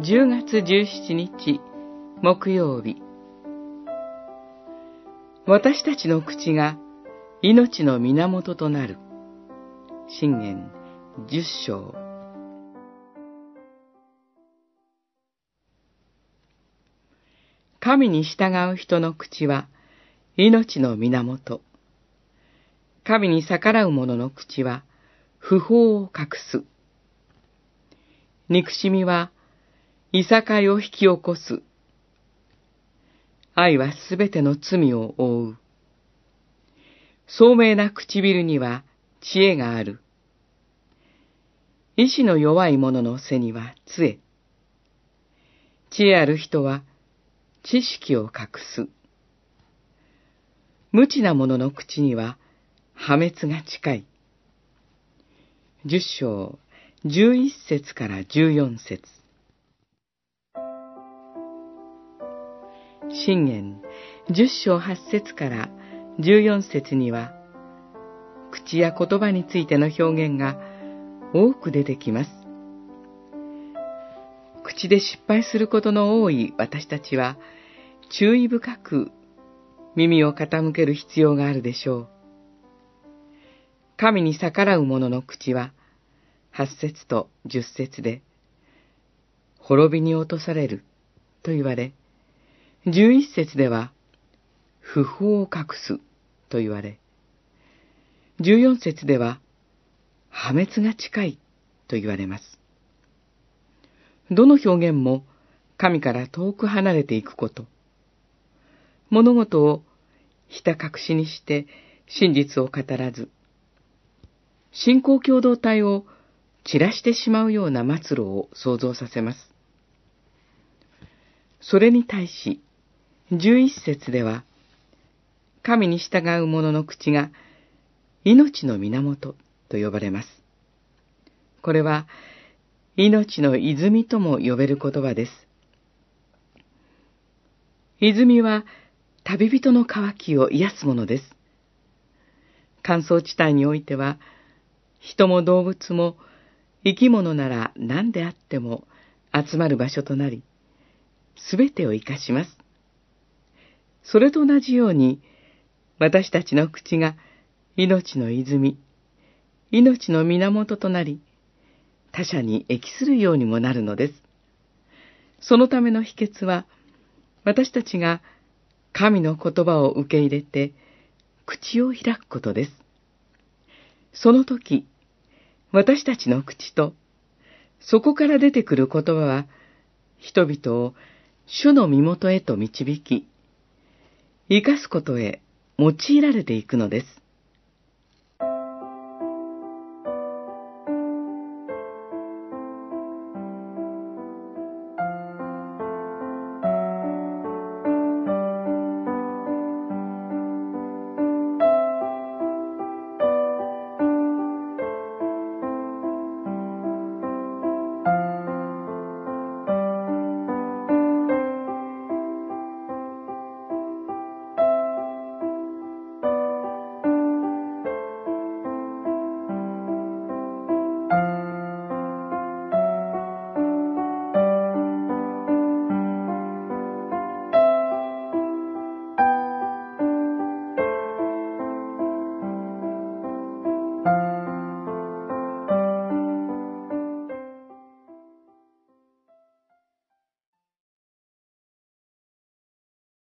10月17日木曜日私たちの口が命の源となる信玄十章神に従う人の口は命の源。神に逆らう者の口は不法を隠す。憎しみはいさかいを引き起こす。愛はすべての罪を覆う。聡明な唇には知恵がある。意志の弱い者の背には杖。知恵ある人は知識を隠す。無知な者の口には破滅が近い。十章十一節から十四節信玄十章八節から十四節には、口や言葉についての表現が多く出てきます。口で失敗することの多い私たちは、注意深く耳を傾ける必要があるでしょう。神に逆らう者の口は、八節と十節で、滅びに落とされると言われ、十一節では、不法を隠すと言われ、十四節では、破滅が近いと言われます。どの表現も神から遠く離れていくこと、物事をひた隠しにして真実を語らず、信仰共同体を散らしてしまうような末路を想像させます。それに対し、十一節では、神に従う者の口が命の源と呼ばれます。これは、命の泉とも呼べる言葉です。泉は旅人の渇きを癒すものです。乾燥地帯においては、人も動物も生き物なら何であっても集まる場所となり、すべてを生かします。それと同じように、私たちの口が命の泉、命の源となり、他者に益するようにもなるのです。そのための秘訣は、私たちが神の言葉を受け入れて、口を開くことです。その時、私たちの口と、そこから出てくる言葉は、人々を主の身元へと導き、生かすことへ用いられていくのです。